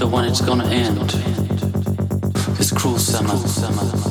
wonder when it's gonna end. This cruel summer.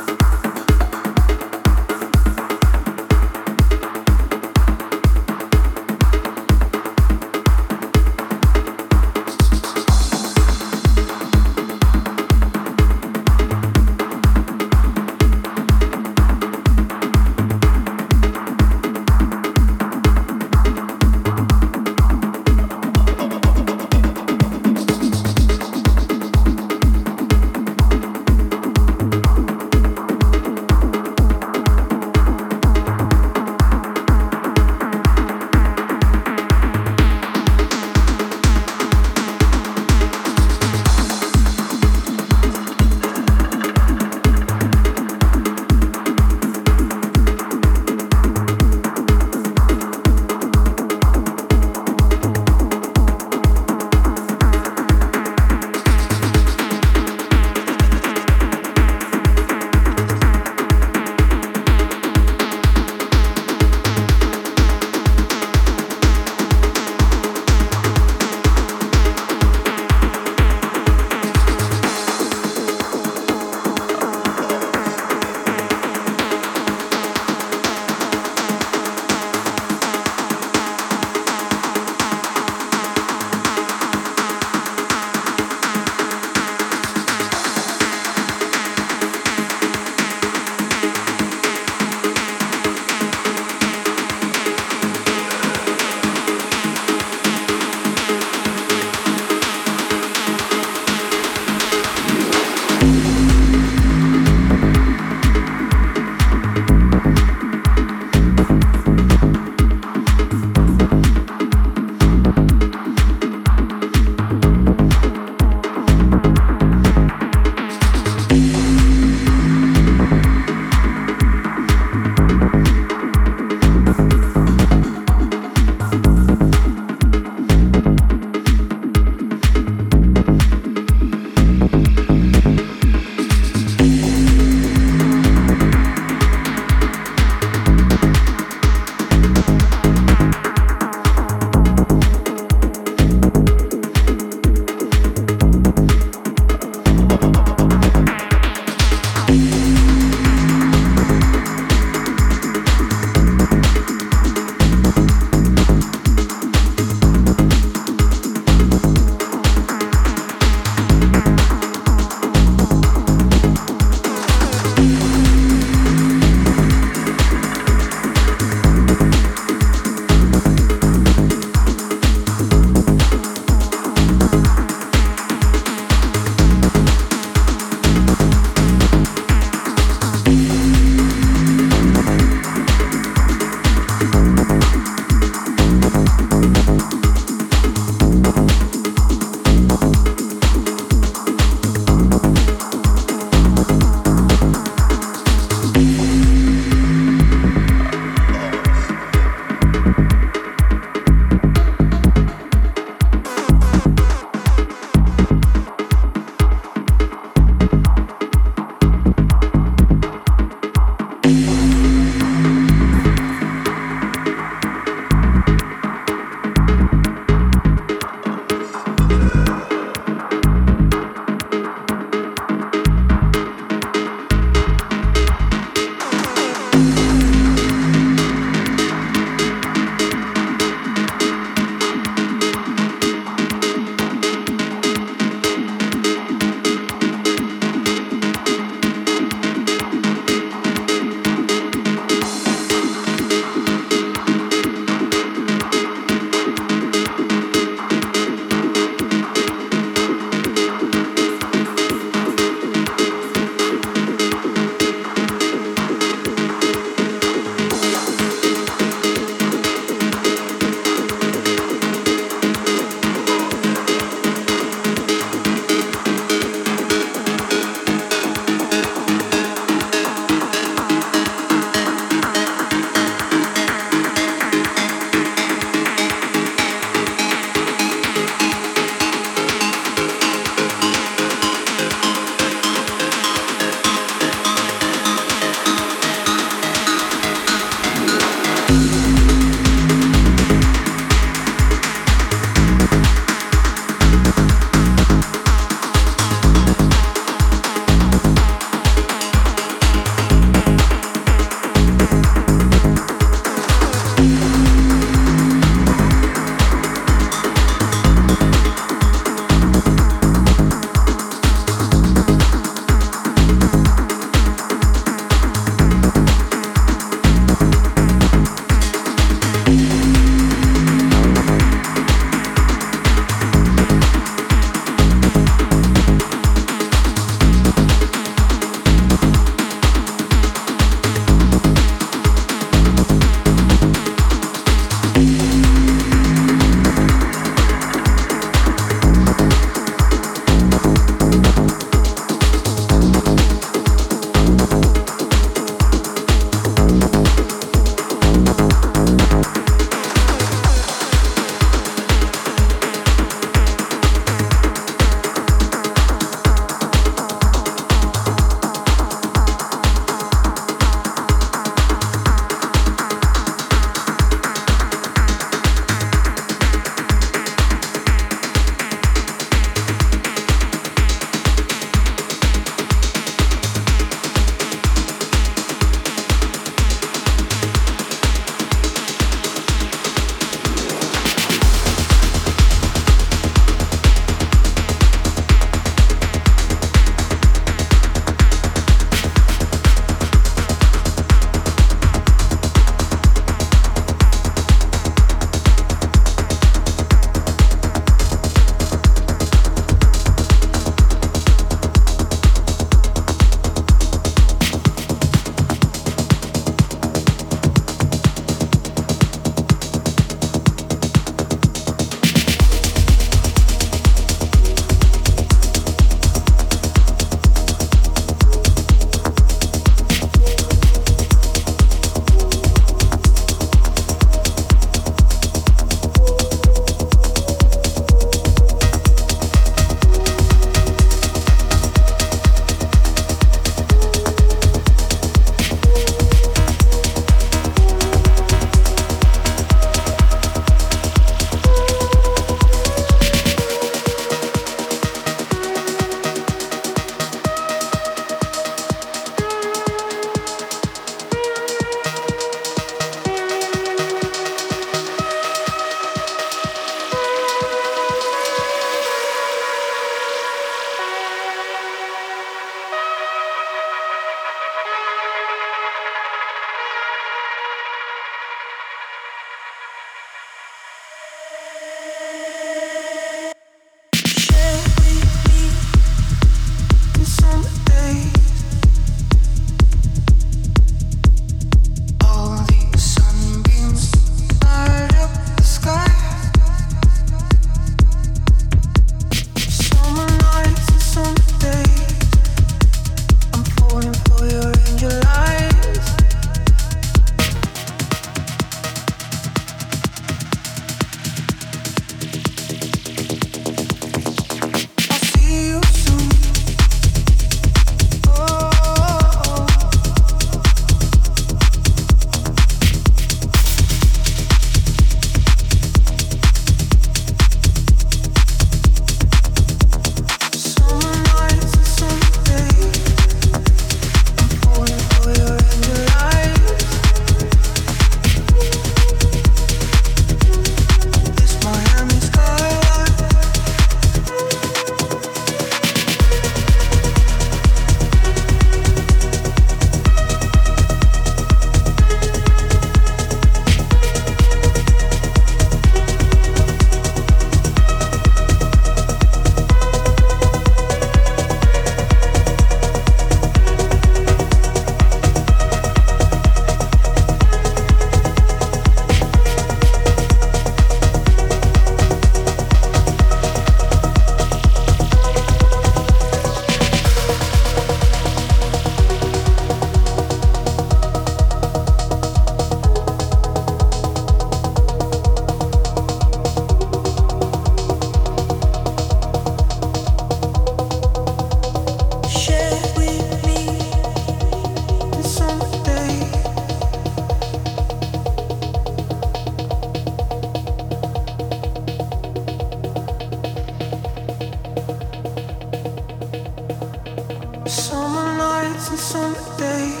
in summer day.